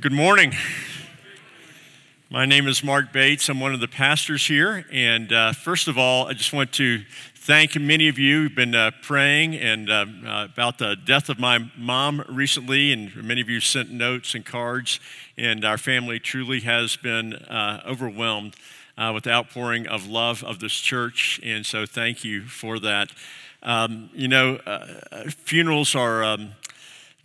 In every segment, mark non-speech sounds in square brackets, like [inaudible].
Good morning. My name is Mark Bates. I'm one of the pastors here. And uh, first of all, I just want to thank many of you who've been uh, praying and uh, uh about the death of my mom recently. And many of you sent notes and cards. And our family truly has been uh, overwhelmed uh, with the outpouring of love of this church. And so thank you for that. Um, you know, funerals are. Um,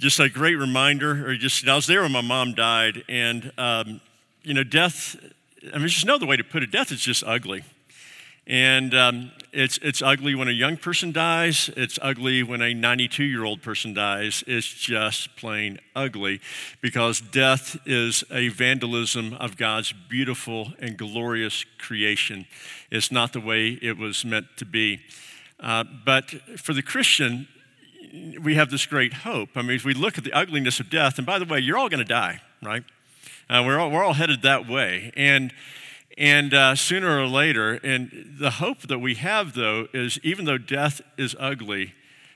just a great reminder, or just, I was there when my mom died, and, um, you know, death, I mean, just know the way to put it death is just ugly. And um, it's, it's ugly when a young person dies. It's ugly when a 92 year old person dies. It's just plain ugly because death is a vandalism of God's beautiful and glorious creation. It's not the way it was meant to be. Uh, but for the Christian, we have this great hope. I mean, if we look at the ugliness of death, and by the way, you're all going to die, right? Uh, we're, all, we're all headed that way. And, and uh, sooner or later, and the hope that we have, though, is even though death is ugly,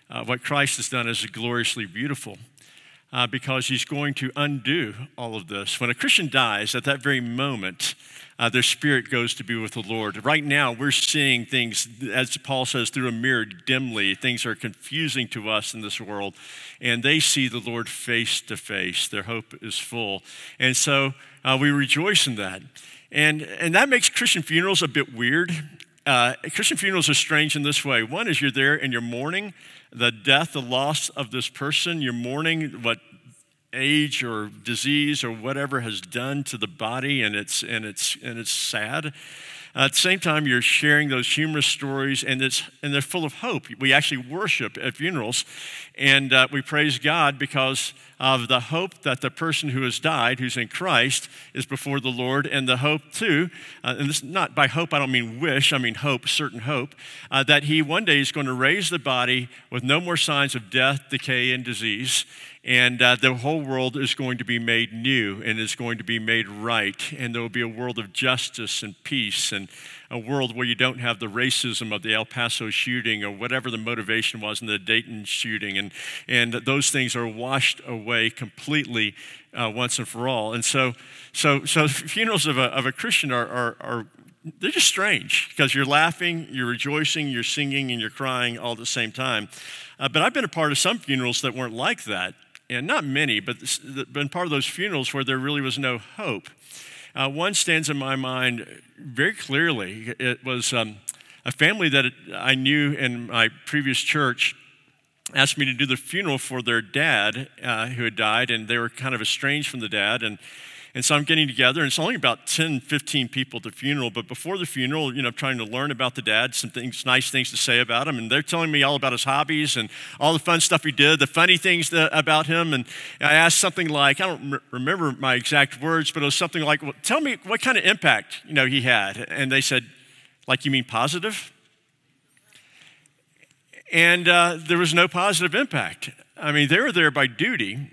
uh, what Christ has done is gloriously beautiful. Uh, because he's going to undo all of this. When a Christian dies, at that very moment, uh, their spirit goes to be with the Lord. Right now, we're seeing things, as Paul says, through a mirror dimly. Things are confusing to us in this world, and they see the Lord face to face. Their hope is full. And so uh, we rejoice in that. And, and that makes Christian funerals a bit weird. Uh, Christian funerals are strange in this way. One is you're there and you're mourning the death, the loss of this person. You're mourning what age or disease or whatever has done to the body, and it's, and it's, and it's sad. Uh, at the same time, you're sharing those humorous stories, and, it's, and they're full of hope. We actually worship at funerals, and uh, we praise God because of the hope that the person who has died, who's in Christ, is before the Lord, and the hope, too, uh, and this not by hope, I don't mean wish, I mean hope, certain hope, uh, that he one day is going to raise the body with no more signs of death, decay, and disease, and uh, the whole world is going to be made new and is going to be made right. And there will be a world of justice and peace and a world where you don't have the racism of the El Paso shooting or whatever the motivation was in the Dayton shooting. And, and those things are washed away completely uh, once and for all. And so, so, so [laughs] funerals of a, of a Christian are, are, are they're just strange because you're laughing, you're rejoicing, you're singing, and you're crying all at the same time. Uh, but I've been a part of some funerals that weren't like that and not many, but been part of those funerals where there really was no hope. Uh, one stands in my mind very clearly. It was um, a family that I knew in my previous church asked me to do the funeral for their dad uh, who had died, and they were kind of estranged from the dad. And and so I'm getting together, and it's only about 10, 15 people at the funeral. But before the funeral, you know, I'm trying to learn about the dad, some things, nice things to say about him. And they're telling me all about his hobbies and all the fun stuff he did, the funny things that, about him. And I asked something like, I don't remember my exact words, but it was something like, well, tell me what kind of impact, you know, he had. And they said, like, you mean positive? And uh, there was no positive impact. I mean, they were there by duty,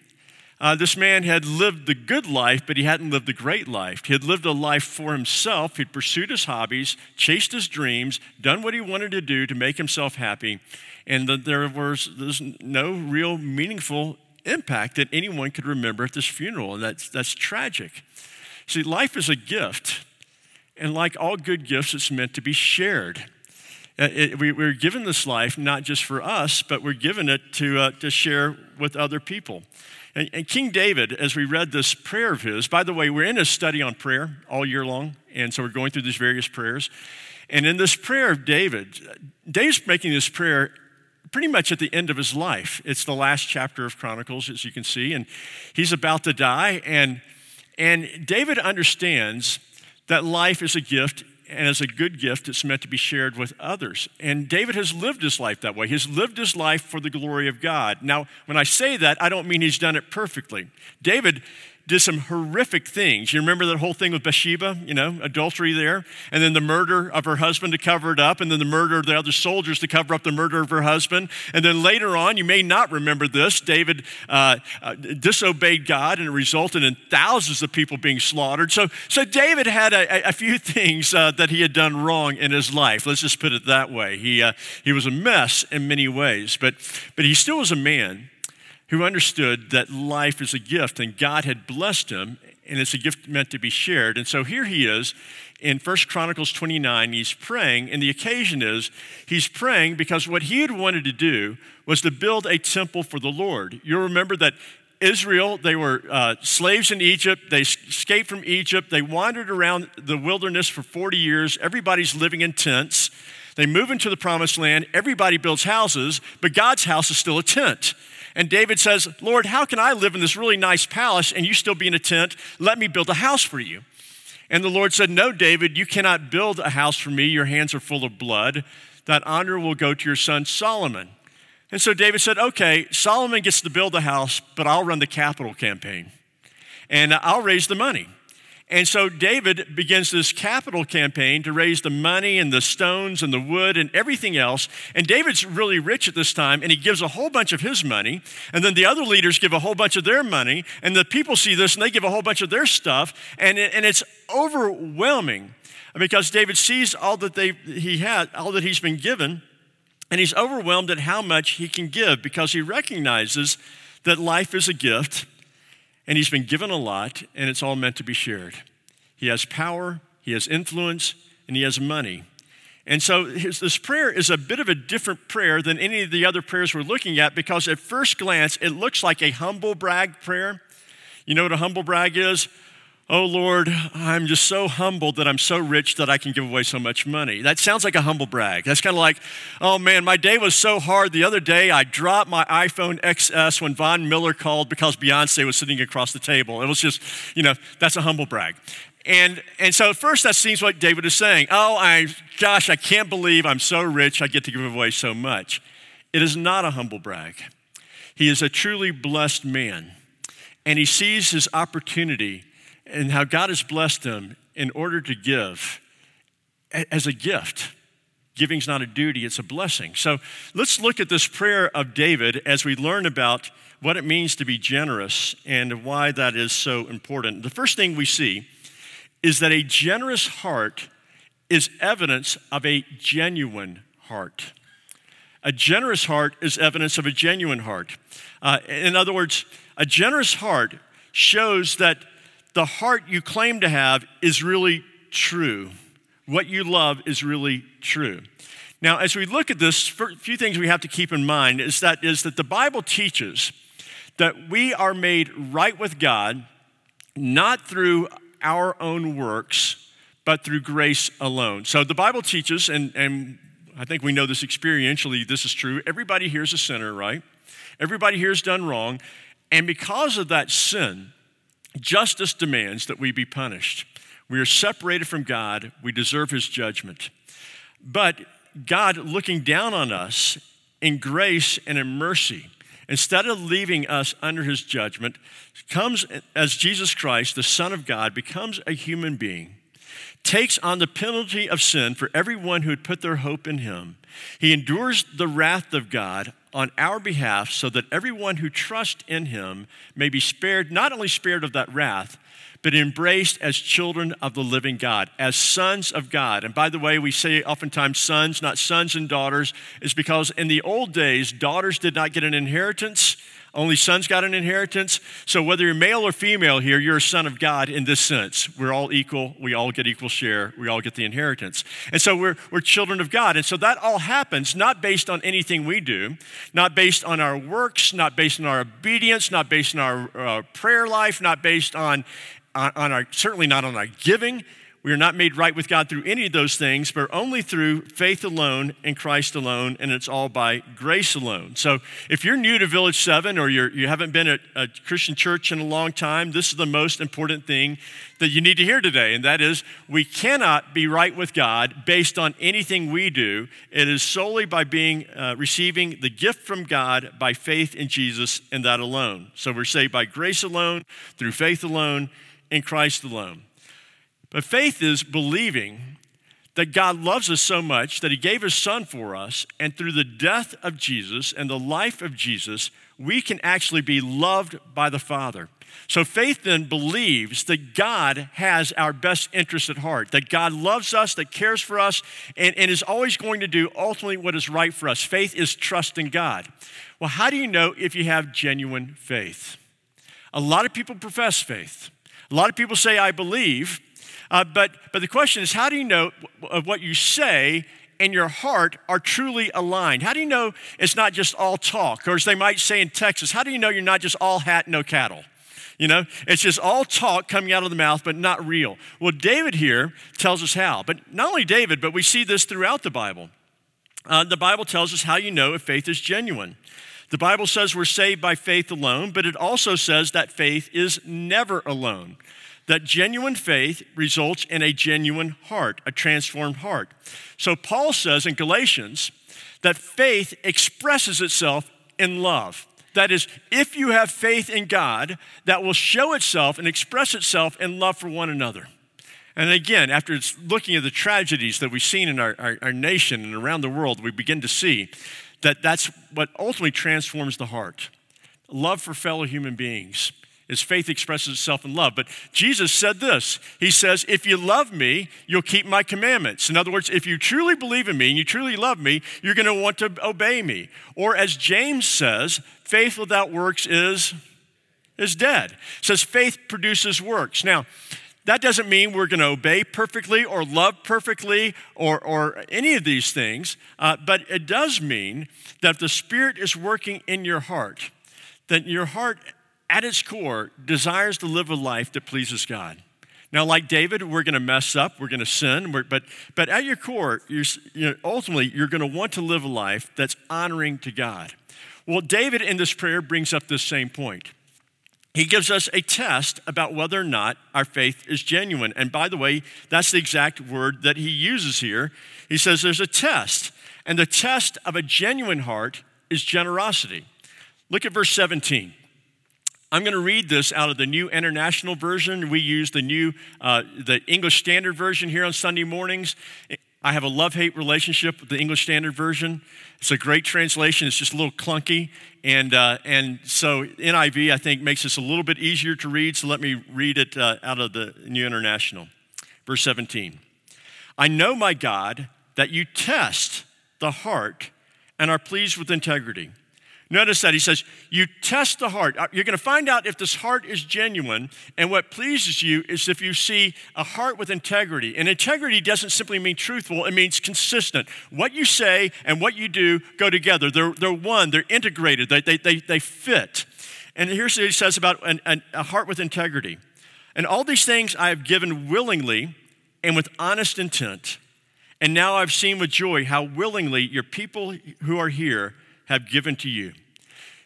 uh, this man had lived the good life, but he hadn't lived the great life. He had lived a life for himself. He'd pursued his hobbies, chased his dreams, done what he wanted to do to make himself happy, and the, there was there's no real meaningful impact that anyone could remember at this funeral, and that's, that's tragic. See, life is a gift, and like all good gifts, it's meant to be shared. Uh, it, we, are given this life not just for us, but we're given it to, uh, to share with other people. And, and, King David, as we read this prayer of his, by the way, we're in a study on prayer all year long, and so we're going through these various prayers. And in this prayer of David, David's making this prayer pretty much at the end of his life. It's the last chapter of Chronicles, as you can see, and he's about to die. And, and David understands that life is a gift and as a good gift, it's meant to be shared with others. And David has lived his life that way. He's lived his life for the glory of God. Now, when I say that, I don't mean he's done it perfectly. David did some horrific things. You remember that whole thing with Bathsheba, you know, adultery there, and then the murder of her husband to cover it up, and then the murder of the other soldiers to cover up the murder of her husband. And then later on, you may not remember this, David uh, uh, disobeyed God, and it resulted in thousands of people being slaughtered. So, so David had a, a few [laughs] things uh, that he had done wrong in his life. Let's just put it that way. He, uh, he was a mess in many ways, but, but he still was a man who understood that life is a gift and God had blessed him and it's a gift meant to be shared. And so here he is in 1 Chronicles 29, he's praying, and the occasion is he's praying because what he had wanted to do was to build a temple for the Lord. You'll remember that Israel, they were uh, slaves in Egypt. They escaped from Egypt. They wandered around the wilderness for 40 years. Everybody's living in tents. They move into the promised land. Everybody builds houses, but God's house is still a tent. And David says, Lord, how can I live in this really nice palace and you still be in a tent? Let me build a house for you. And the Lord said, No, David, you cannot build a house for me. Your hands are full of blood. That honor will go to your son Solomon. And so David said, Okay, Solomon gets to build the house, but I'll run the capital campaign and I'll raise the money. And so David begins this capital campaign to raise the money and the stones and the wood and everything else. And David's really rich at this time, and he gives a whole bunch of his money. And then the other leaders give a whole bunch of their money. And the people see this and they give a whole bunch of their stuff. And, and it's overwhelming because David sees all that they, he had, all that he's been given. And he's overwhelmed at how much he can give because he recognizes that life is a gift and he's been given a lot, and it's all meant to be shared. He has power, he has influence, and he has money. And so his, this prayer is a bit of a different prayer than any of the other prayers we're looking at because at first glance, it looks like a humble brag prayer. You know what a humble brag is? Oh Lord, I'm just so humbled that I'm so rich that I can give away so much money. That sounds like a humble brag. That's kind of like, oh man, my day was so hard. The other day I dropped my iPhone XS when Von Miller called because Beyonce was sitting across the table. It was just, you know, that's a humble brag. And, and so at first that seems like David is saying, oh, I, gosh, I can't believe I'm so rich, I get to give away so much. It is not a humble brag. He is a truly blessed man, and he sees his opportunity and how God has blessed them in order to give as a gift. Giving's not a duty, it's a blessing. So let's look at this prayer of David as we learn about what it means to be generous and why that is so important. The first thing we see is that a generous heart is evidence of a genuine heart. A generous heart is evidence of a genuine heart. Uh, in other words, a generous heart shows that the heart you claim to have is really true. What you love is really true. Now, as we look at this, a few things we have to keep in mind is that is that the Bible teaches that we are made right with God not through our own works, but through grace alone. So the Bible teaches, and, and I think we know this experientially, this is true. Everybody here is a sinner, right? Everybody here has done wrong. And because of that sin, Justice demands that we be punished. We are separated from God, we deserve his judgment. But God, looking down on us in grace and in mercy, instead of leaving us under his judgment, comes as Jesus Christ, the Son of God, becomes a human being, takes on the penalty of sin for everyone who had put their hope in him. He endures the wrath of God on our behalf so that everyone who trusts in him may be spared, not only spared of that wrath, but embraced as children of the living God, as sons of God. And by the way, we say oftentimes sons, not sons and daughters, is because in the old days, daughters did not get an inheritance only sons got an inheritance. So whether you're male or female here, you're a son of God in this sense. We're all equal. We all get equal share. We all get the inheritance. And so we're, we're children of God. And so that all happens not based on anything we do, not based on our works, not based on our obedience, not based on our uh, prayer life, not based on, on, on our, certainly not on our giving. We are not made right with God through any of those things, but only through faith alone in Christ alone, and it's all by grace alone. So if you're new to Village 7 or you're, you haven't been at a Christian church in a long time, this is the most important thing that you need to hear today, and that is we cannot be right with God based on anything we do. It is solely by being uh, receiving the gift from God by faith in Jesus and that alone. So we're saved by grace alone, through faith alone, in Christ alone. But faith is believing that God loves us so much that He gave His Son for us, and through the death of Jesus and the life of Jesus, we can actually be loved by the Father. So faith then believes that God has our best interest at heart, that God loves us, that cares for us, and, and is always going to do ultimately what is right for us. Faith is trust in God. Well, how do you know if you have genuine faith? A lot of people profess faith. A lot of people say, I believe. Uh, but, but the question is, how do you know of what you say and your heart are truly aligned? How do you know it's not just all talk? Or as they might say in Texas, how do you know you're not just all hat, no cattle? You know, it's just all talk coming out of the mouth, but not real. Well, David here tells us how. But not only David, but we see this throughout the Bible. Uh, the Bible tells us how you know if faith is genuine. The Bible says we're saved by faith alone, but it also says that faith is never alone. That genuine faith results in a genuine heart, a transformed heart. So Paul says in Galatians that faith expresses itself in love. That is, if you have faith in God, that will show itself and express itself in love for one another. And again, after looking at the tragedies that we've seen in our, our, our nation and around the world, we begin to see that that's what ultimately transforms the heart. Love for fellow human beings. His faith expresses itself in love. But Jesus said this He says, If you love me, you'll keep my commandments. In other words, if you truly believe in me and you truly love me, you're going to want to obey me. Or as James says, faith without works is, is dead. It says faith produces works. Now, that doesn't mean we're going to obey perfectly or love perfectly or, or any of these things, uh, but it does mean that the Spirit is working in your heart, that your heart at its core desires to live a life that pleases God. Now, like David, we're going to mess up, we're going to sin, but, but at your core, you're, you know, ultimately, you're going to want to live a life that's honoring to God. Well, David in this prayer brings up this same point he gives us a test about whether or not our faith is genuine. And by the way, that's the exact word that he uses here. He says there's a test, and the test of a genuine heart is generosity. Look at verse 17. I'm going to read this out of the New International Version. We use the new, uh, the English Standard Version here on Sunday mornings. I have a love hate relationship with the English Standard Version. It's a great translation, it's just a little clunky. And, uh, and so NIV, I think, makes this a little bit easier to read. So let me read it uh, out of the New International. Verse 17 I know, my God, that you test the heart and are pleased with integrity. Notice that he says, You test the heart. Uh, you're going to find out if this heart is genuine. And what pleases you is if you see a heart with integrity. And integrity doesn't simply mean truthful, it means consistent. What you say and what you do go together. They're, they're one, they're integrated, they, they, they, they fit. And here's what he says about an, an, a heart with integrity. And all these things I have given willingly and with honest intent. And now I've seen with joy how willingly your people who are here have given to you.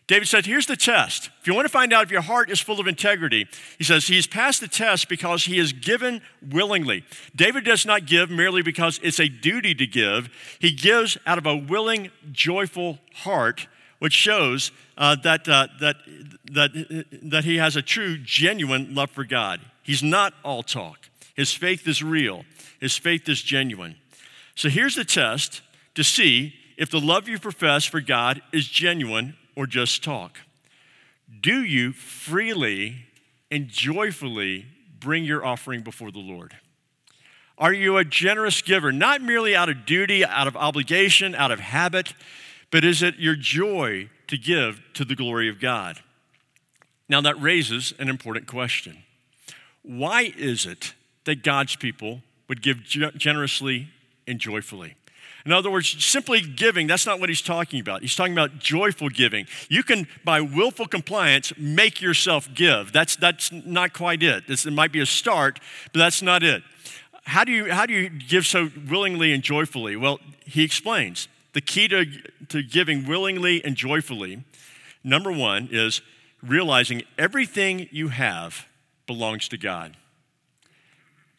David said, Here's the test. If you want to find out if your heart is full of integrity, he says, He's passed the test because he has given willingly. David does not give merely because it's a duty to give, he gives out of a willing, joyful heart, which shows uh, that, uh, that, that, that he has a true, genuine love for God. He's not all talk, his faith is real, his faith is genuine. So here's the test to see if the love you profess for God is genuine or just talk? Do you freely and joyfully bring your offering before the Lord? Are you a generous giver, not merely out of duty, out of obligation, out of habit, but is it your joy to give to the glory of God? Now, that raises an important question. Why is it that God's people would give generously and joyfully? In other words, simply giving, that's not what he's talking about. He's talking about joyful giving. You can, by willful compliance, make yourself give. That's, that's not quite it. This, it might be a start, but that's not it. How do, you, how do you give so willingly and joyfully? Well, he explains. The key to, to giving willingly and joyfully, number one, is realizing everything you have belongs to God.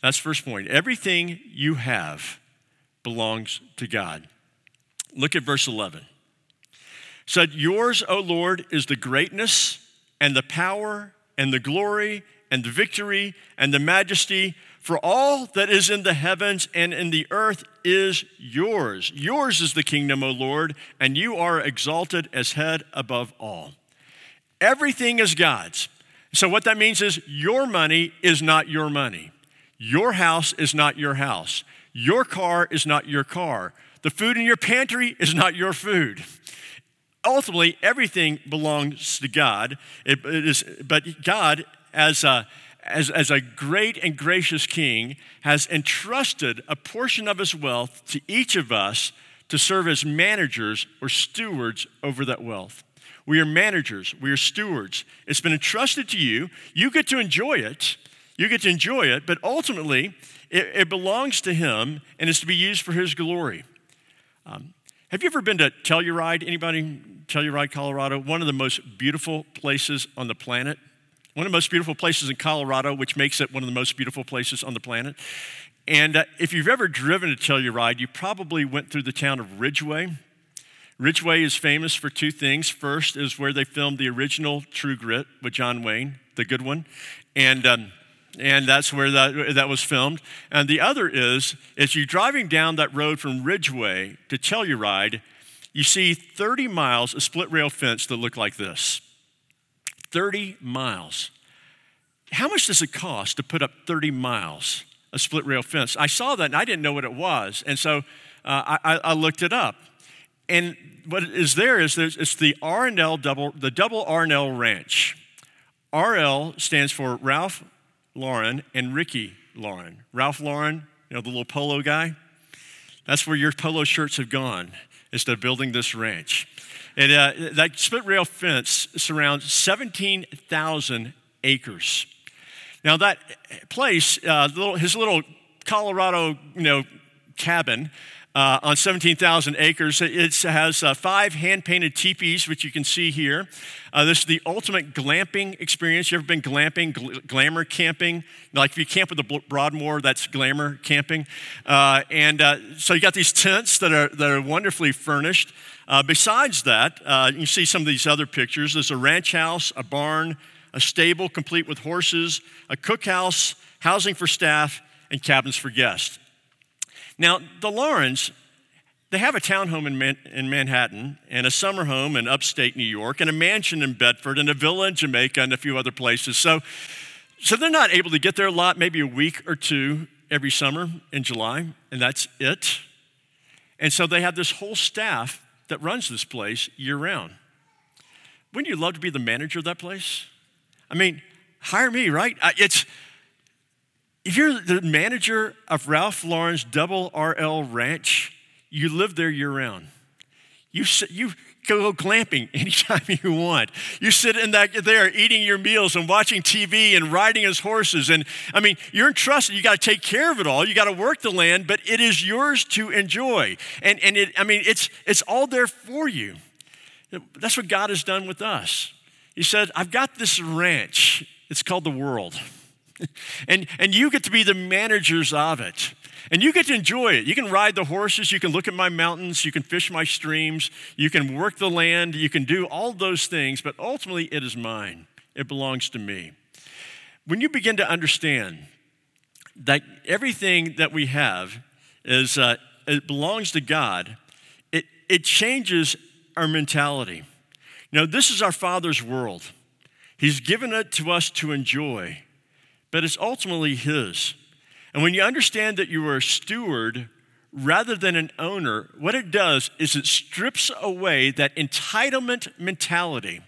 That's first point. Everything you have belongs to God. Look at verse 11. It said, Yours, O Lord, is the greatness and the power and the glory and the victory and the majesty, for all that is in the heavens and in the earth is yours. Yours is the kingdom, O Lord, and you are exalted as head above all. Everything is God's. So, what that means is your money is not your money. Your house is not your house. Your car is not your car. The food in your pantry is not your food. Ultimately, everything belongs to God. It, it is, but God, as a, as, as a great and gracious king, has entrusted a portion of his wealth to each of us to serve as managers or stewards over that wealth. We are managers, we are stewards. It's been entrusted to you. You get to enjoy it. You get to enjoy it, but ultimately, it, it belongs to him and is to be used for his glory. Um, have you ever been to Telluride? Anybody? Telluride, Colorado? One of the most beautiful places on the planet. One of the most beautiful places in Colorado, which makes it one of the most beautiful places on the planet. And uh, if you've ever driven to Telluride, you probably went through the town of Ridgway. Ridgway is famous for two things. First is where they filmed the original True Grit with John Wayne, the good one. And um, and that's where that, that was filmed. And the other is, as you're driving down that road from Ridgway to Telluride, you see 30 miles of split rail fence that look like this. 30 miles. How much does it cost to put up 30 miles of split rail fence? I saw that and I didn't know what it was. And so uh, I, I, looked it up. And what is there is there's, it's the R&L double, the double R&L ranch. RL stands for Ralph Lauren and Ricky Lauren. Ralph Lauren, you know, the little polo guy. That's where your polo shirts have gone, instead of building this ranch. And uh, that split rail fence surrounds 17,000 acres. Now, that place, uh, his little Colorado, you know, cabin uh, on 17,000 acres. It has uh, five hand painted teepees, which you can see here. Uh, this is the ultimate glamping experience. You ever been glamping, gl- glamour camping? Like if you camp with the Broadmoor, that's glamour camping. Uh, and uh, so you got these tents that are, that are wonderfully furnished. Uh, besides that, you see some of these other pictures. There's a ranch house, a barn, a stable complete with horses, a cookhouse, housing for staff, and cabins for guests. Now, the Laurens, they have a townhome in, Man- in Manhattan and a summer home in upstate New York and a mansion in Bedford and a villa in Jamaica and a few other places. So, so they're not able to get there a lot, maybe a week or two every summer in July, and that's it. And so they have this whole staff that runs this place year round. Wouldn't you love to be the manager of that place? I mean, hire me, right? It's if you're the manager of Ralph Lauren's Double RL Ranch, you live there year round. You, you go glamping [laughs] anytime you want. You sit in that there eating your meals and watching TV and riding his horses. And I mean, you're entrusted. You got to take care of it all. You got to work the land, but it is yours to enjoy. And, and it, I mean, it's, it's all there for you. That's what God has done with us. He said, I've got this ranch. It's called the world. [laughs] and, and you get to be the managers of it. And you get to enjoy it. You can ride the horses, you can look at my mountains, you can fish my streams, you can work the land, you can do all those things, but ultimately it is mine. It belongs to me. When you begin to understand that everything that we have is, uh, it belongs to God, it, it changes our mentality. You know, this is our Father's world. He's given it to us to enjoy but it's ultimately His. And when you understand that you are a steward rather than an owner, what it does is it strips away that entitlement mentality.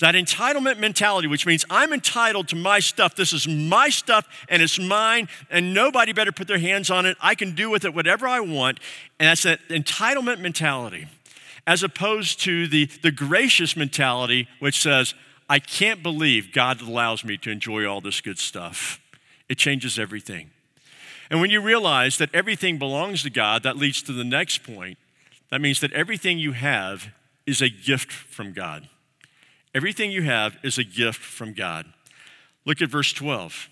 That entitlement mentality, which means I'm entitled to my stuff. This is my stuff and it's mine, and nobody better put their hands on it. I can do with it whatever I want. And that's that entitlement mentality, as opposed to the, the gracious mentality, which says, I can't believe God allows me to enjoy all this good stuff. It changes everything. And when you realize that everything belongs to God, that leads to the next point. That means that everything you have is a gift from God. Everything you have is a gift from God. Look at verse 12.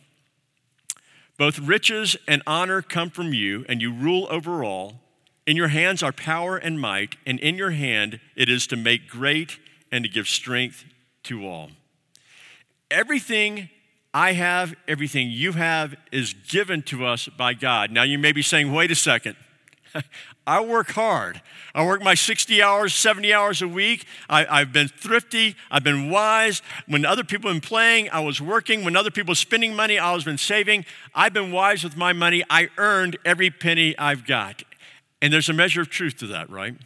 Both riches and honor come from you, and you rule over all. In your hands are power and might, and in your hand it is to make great and to give strength to all. Everything I have, everything you have is given to us by God. Now you may be saying, wait a second. [laughs] I work hard. I work my 60 hours, 70 hours a week. I, have been thrifty. I've been wise. When other people have been playing, I was working. When other people were spending money, I was been saving. I've been wise with my money. I earned every penny I've got. And there's a measure of truth to that, right?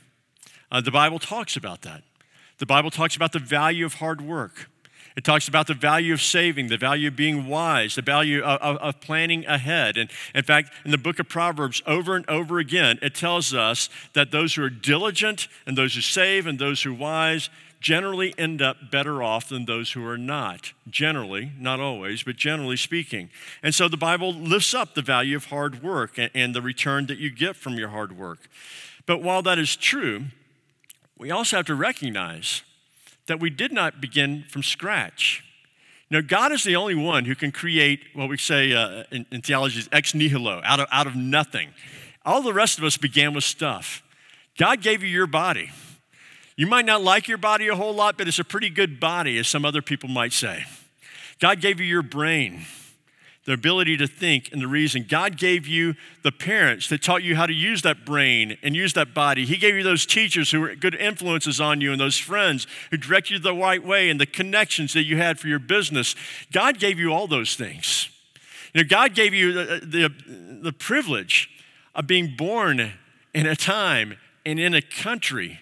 Uh, the Bible talks about that. The Bible talks about the value of hard work. It talks about the value of saving, the value of being wise, the value of, of, of, planning ahead. And in fact, in the book of Proverbs, over and over again, it tells us that those who are diligent and those who save and those who are wise generally end up better off than those who are not. Generally, not always, but generally speaking. And so the Bible lifts up the value of hard work and, and the return that you get from your hard work. But while that is true, we also have to recognize that we did not begin from scratch. Now, God is the only one who can create what we say uh, in, in theology is ex nihilo, out of, out of nothing. All the rest of us began with stuff. God gave you your body. You might not like your body a whole lot, but it's a pretty good body, as some other people might say. God gave you your brain the ability to think and the reason. God gave you the parents that taught you how to use that brain and use that body. He gave you those teachers who were good influences on you and those friends who directed you the right way and the connections that you had for your business. God gave you all those things. You know, God gave you the, the, the privilege of being born in a time and in a country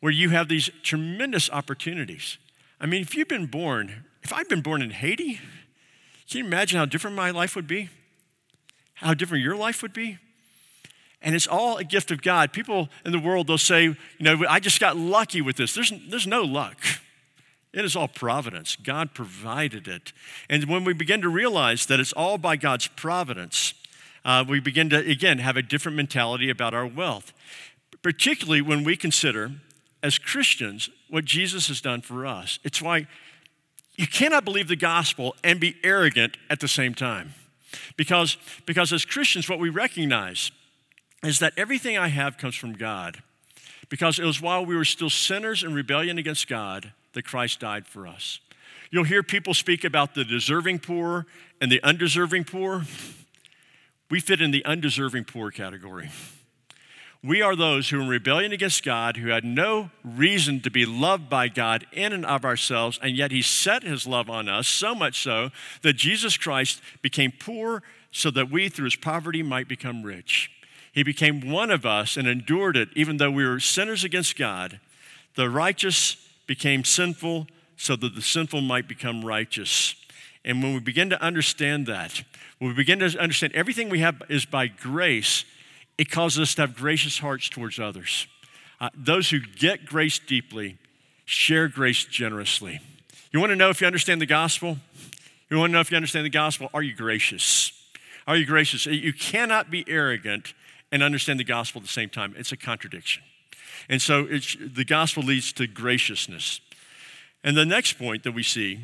where you have these tremendous opportunities. I mean, if you've been born, if I'd been born in Haiti, can you imagine how different my life would be? How different your life would be? And it's all a gift of God. People in the world, they'll say, you know, I just got lucky with this. There's, there's no luck. It is all providence. God provided it. And when we begin to realize that it's all by God's providence, uh, we begin to, again, have a different mentality about our wealth, particularly when we consider, as Christians, what Jesus has done for us. It's why you cannot believe the gospel and be arrogant at the same time. Because, because as Christians, what we recognize is that everything I have comes from God. Because it was while we were still sinners in rebellion against God that Christ died for us. You'll hear people speak about the deserving poor and the undeserving poor. We fit in the undeserving poor category. We are those who in rebellion against God, who had no reason to be loved by God in and of ourselves, and yet He set His love on us, so much so that Jesus Christ became poor so that we, through His poverty, might become rich. He became one of us and endured it, even though we were sinners against God. The righteous became sinful so that the sinful might become righteous. And when we begin to understand that, when we begin to understand everything we have is by grace, it causes us to have gracious hearts towards others. Uh, those who get grace deeply share grace generously. You want to know if you understand the gospel? You want to know if you understand the gospel? Are you gracious? Are you gracious? You cannot be arrogant and understand the gospel at the same time. It's a contradiction. And so the gospel leads to graciousness. And the next point that we see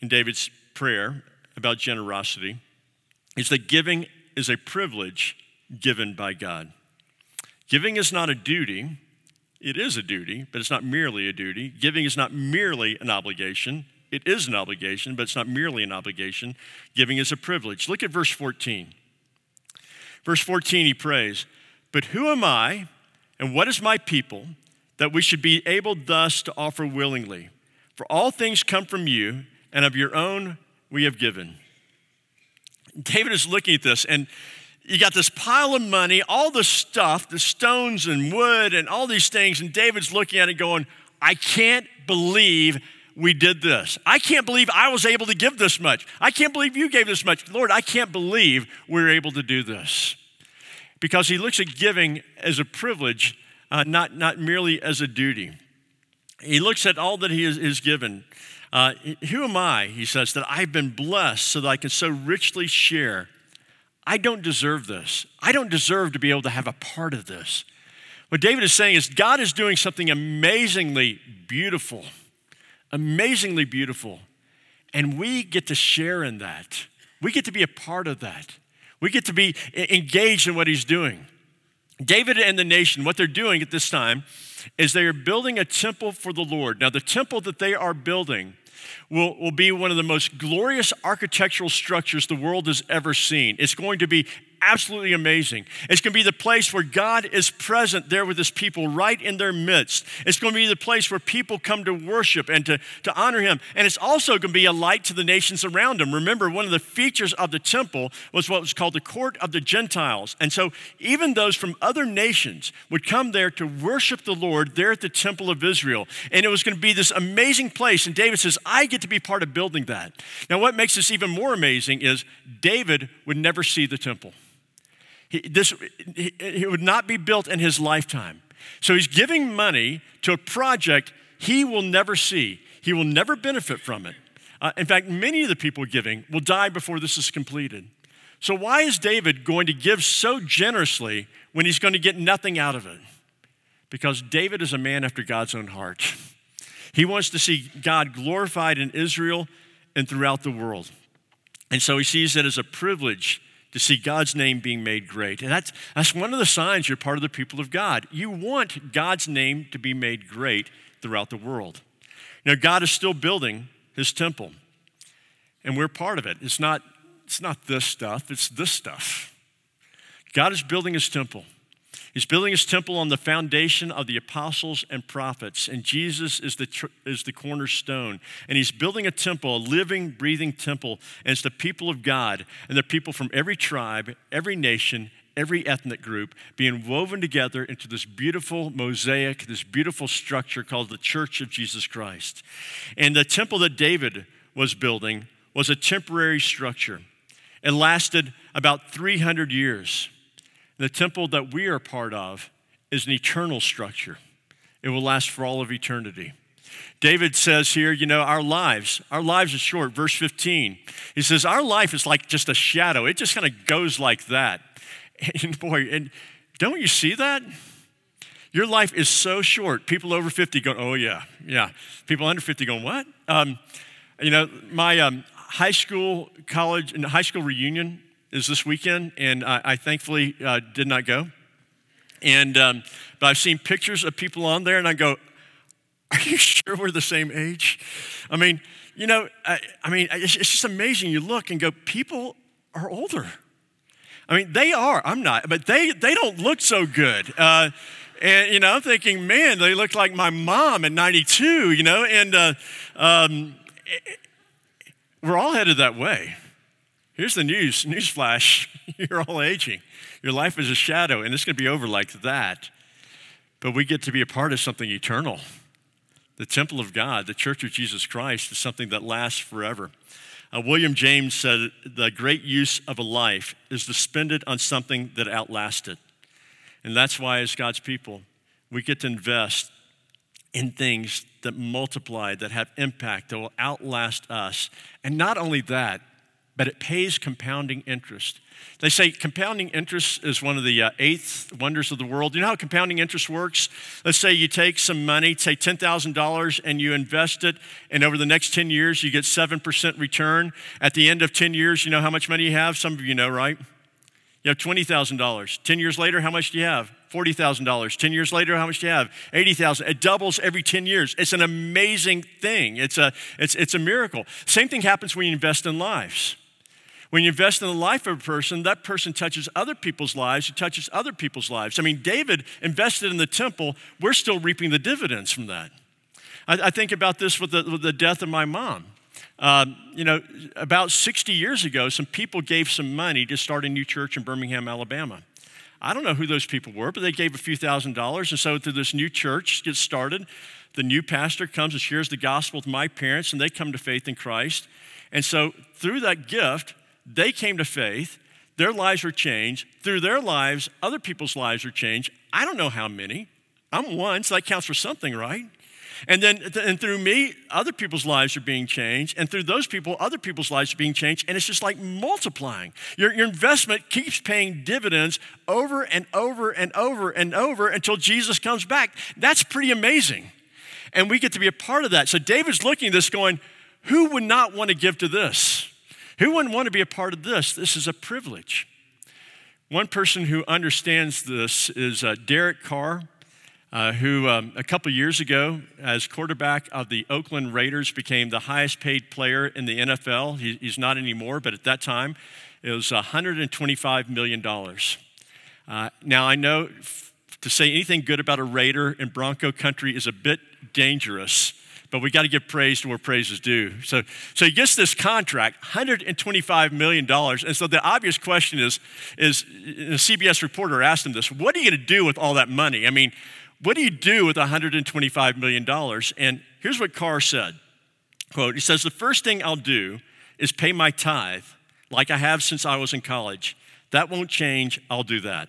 in David's prayer about generosity is that giving is a privilege given by God. Giving is not a duty, it is a duty, but it's not merely a duty. Giving is not merely an obligation, it is an obligation, but it's not merely an obligation. Giving is a privilege. Look at verse 14. Verse 14, he prays, But who am I and what is my people that we should be able thus to offer willingly? For all things come from you, and of your own we have given. David is looking at this, and you got this pile of money, all the stuff, the stones and wood and all these things, and David's looking at it going, I can't believe we did this. I can't believe I was able to give this much. I can't believe you gave this much. Lord, I can't believe we are able to do this. Because he looks at giving as a privilege, uh, not, not merely as a duty. He looks at all that he is, is given. Uh, who am I, he says, that I've been blessed so that I can so richly share I don't deserve this. I don't deserve to be able to have a part of this. What David is saying is God is doing something amazingly beautiful, amazingly beautiful. And we get to share in that. We get to be a part of that. We get to be engaged in what he's doing. David and the nation, what they're doing at this time is they are building a temple for the Lord. Now, the temple that they are building will, will be one of the most glorious architectural structures the world has ever seen. It's going to be absolutely amazing. It's going to be the place where God is present there with his people right in their midst. It's going to be the place where people come to worship and to, to honor him. And it's also going to be a light to the nations around him. Remember, one of the features of the temple was what was called the court of the Gentiles. And so even those from other nations would come there to worship the Lord there at the temple of Israel. And it was going to be this amazing place. And David says, I get to be part of building that. Now, what makes this even more amazing is David would never see the temple. He, this, it would not be built in his lifetime. So he's giving money to a project he will never see. He will never benefit from it. Uh, in fact, many of the people giving will die before this is completed. So, why is David going to give so generously when he's going to get nothing out of it? Because David is a man after God's own heart. [laughs] He wants to see God glorified in Israel and throughout the world. And so he sees it as a privilege to see God's name being made great. And that's, that's one of the signs you're part of the people of God. You want God's name to be made great throughout the world. Now, God is still building his temple, and we're part of it. It's not, it's not this stuff, it's this stuff. God is building his temple. He's building his temple on the foundation of the apostles and prophets, and Jesus is the, tr- is the cornerstone. And he's building a temple, a living, breathing temple, and it's the people of God, and they're people from every tribe, every nation, every ethnic group being woven together into this beautiful mosaic, this beautiful structure called the Church of Jesus Christ. And the temple that David was building was a temporary structure. It lasted about 300 years. The temple that we are part of is an eternal structure, it will last for all of eternity. David says here, you know, our lives, our lives are short. Verse 15, he says, Our life is like just a shadow. It just kind of goes like that. [laughs] And boy, and don't you see that? Your life is so short. People over 50 go, oh, yeah, yeah. People under 50 going, what? Um, you know, my um, high school, college, and high school reunion is this weekend, and I, I thankfully uh, did not go. And um, but I've seen pictures of people on there, and I go, "Are you [laughs] sure we're the same age?" I mean, you know, I, I mean, it's, it's just amazing. You look and go, people are older. I mean, they are. I'm not, but they they don't look so good. Uh, and you know, I'm thinking, man, they look like my mom at 92. You know, and uh, um, it, we're all headed that way. Here's the news, news flash. [laughs] You're all aging. Your life is a shadow, and it's going to be over like that. But we get to be a part of something eternal. The temple of God, the church of Jesus Christ, is something that lasts forever. Uh, William James said, The great use of a life is to spend it on something that outlasts it. And that's why, as God's people, we get to invest in things that multiply, that have impact, that will outlast us. And not only that, but it pays compounding interest. They say compounding interest is one of the uh, eighth wonders of the world. You know how compounding interest works? Let's say you take some money, say $10,000, and you invest it, and over the next 10 years, you get 7% return. At the end of 10 years, you know how much money you have? Some of you know, right? You have $20,000. 10 years later, how much do you have? $40,000. 10 years later, how much do you have? 80,000. It doubles every 10 years. It's an amazing thing. It's a, it's, it's a miracle. Same thing happens when you invest in lives. When you invest in the life of a person, that person touches other people's lives, it touches other people's lives. I mean, David invested in the temple, we're still reaping the dividends from that. I, I think about this with the, with the, death of my mom. Um, you know, about 60 years ago, some people gave some money to start a new church in Birmingham, Alabama. I don't know who those people were, but they gave a few thousand dollars. And so, through this new church gets started, the new pastor comes and shares the gospel with my parents, and they come to faith in Christ. And so, through that gift, they came to faith, their lives were changed. Through their lives, other people's lives were changed. I don't know how many. I'm one, so that counts for something, right? And then and through me, other people's lives are being changed. And through those people, other people's lives are being changed. And it's just like multiplying. Your, your investment keeps paying dividends over and over and over and over until Jesus comes back. That's pretty amazing. And we get to be a part of that. So David's looking at this going, who would not want to give to this? Who wouldn't want to be a part of this? This is a privilege. One person who understands this is uh, Derek Carr, uh, who um, a couple years ago, as quarterback of the Oakland Raiders, became the highest paid player in the NFL. He, he's not anymore, but at that time, it was $125 million. Uh, now, I know f- to say anything good about a Raider in Bronco country is a bit dangerous, but we got to give praise to where praise is due. So, so he gets this contract, $125 million. And so the obvious question is, is a CBS reporter asked him this, what are you going to do with all that money? I mean, what do you do with $125 million? And here's what Carr said, quote, he says, the first thing I'll do is pay my tithe like I have since I was in college. That won't change. I'll do that.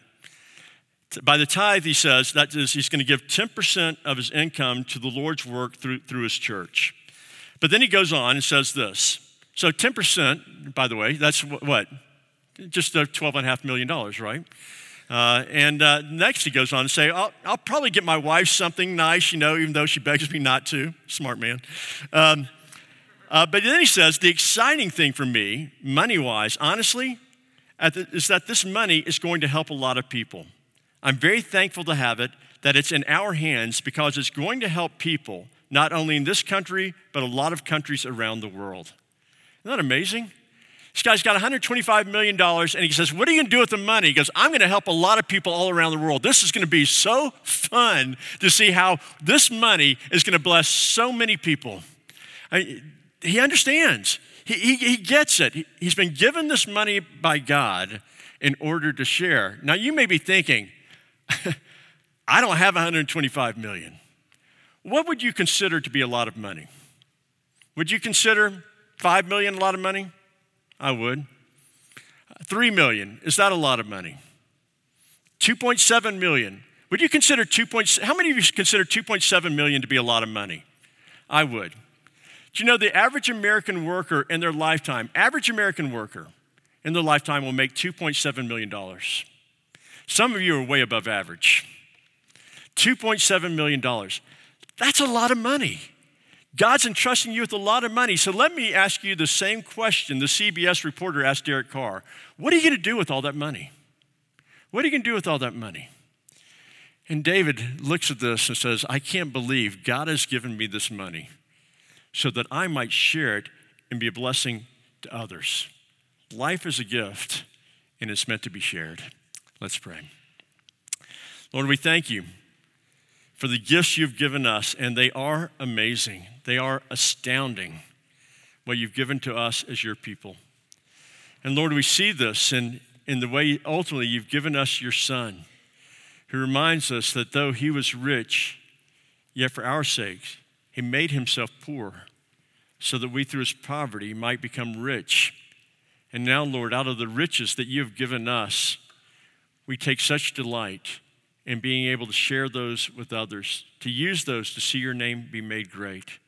By the tithe, he says, that is, he's going to give 10% of his income to the Lord's work through, through his church. But then he goes on and says this. So 10%, by the way, that's what? Just $12.5 million, right? Uh, and uh, next he goes on to say, I'll, I'll, probably get my wife something nice, you know, even though she begs me not to. Smart man. Um, uh, but then he says, the exciting thing for me, money wise, honestly, the, is that this money is going to help a lot of people. I'm very thankful to have it, that it's in our hands because it's going to help people, not only in this country, but a lot of countries around the world. Isn't that amazing? This guy's got $125 million, and he says, What are you going to do with the money? He goes, I'm going to help a lot of people all around the world. This is going to be so fun to see how this money is going to bless so many people. I, he understands, he, he, he gets it. He, he's been given this money by God in order to share. Now, you may be thinking, [laughs] I don't have 125 million. What would you consider to be a lot of money? Would you consider 5 million a lot of money? I would. 3 million, is that a lot of money? 2.7 million. Would you consider 2. how many of you consider 2.7 million to be a lot of money? I would. Do you know the average American worker in their lifetime, average American worker in their lifetime will make $2.7 million? Some of you are way above average. $2.7 million. That's a lot of money. God's entrusting you with a lot of money. So let me ask you the same question the CBS reporter asked Derek Carr What are you going to do with all that money? What are you going to do with all that money? And David looks at this and says, I can't believe God has given me this money so that I might share it and be a blessing to others. Life is a gift and it's meant to be shared. Let's pray. Lord, we thank you for the gifts you've given us, and they are amazing. They are astounding what you've given to us as your people. And Lord, we see this in, in the way ultimately you've given us your Son, who reminds us that though he was rich, yet for our sakes, he made himself poor so that we through his poverty might become rich. And now, Lord, out of the riches that you have given us, we take such delight in being able to share those with others, to use those to see your name be made great.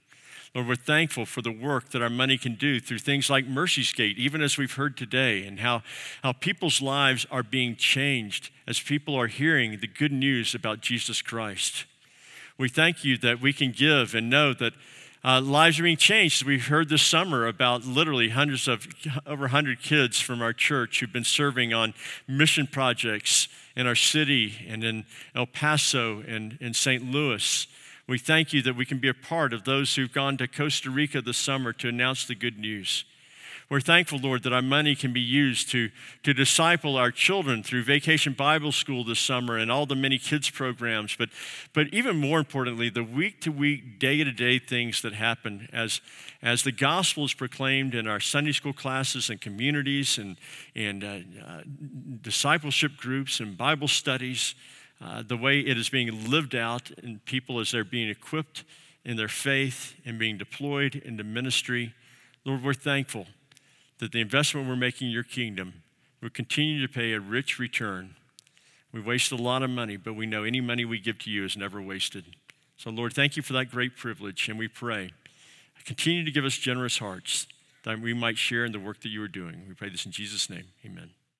Lord, we're thankful for the work that our money can do through things like Mercy's Gate, even as we've heard today, and how, how people's lives are being changed as people are hearing the good news about Jesus Christ. We thank you that we can give and know that uh, lives are being changed. We've heard this summer about literally hundreds of, over 100 kids from our church who've been serving on mission projects in our city and in El Paso and in St. Louis. We thank you that we can be a part of those who've gone to Costa Rica this summer to announce the good news. We're thankful, Lord, that our money can be used to, to disciple our children through Vacation Bible School this summer and all the many kids programs. But, but even more importantly, the week to week, day to day things that happen as, as the gospel is proclaimed in our Sunday school classes and communities and, and uh, uh, discipleship groups and Bible studies, uh, the way it is being lived out in people as they're being equipped in their faith and being deployed into ministry. Lord, we're thankful that the investment we're making in your kingdom will continue to pay a rich return. We waste a lot of money, but we know any money we give to you is never wasted. So, Lord, thank you for that great privilege, and we pray. Continue to give us generous hearts that we might share in the work that you are doing. We pray this in Jesus' name. Amen.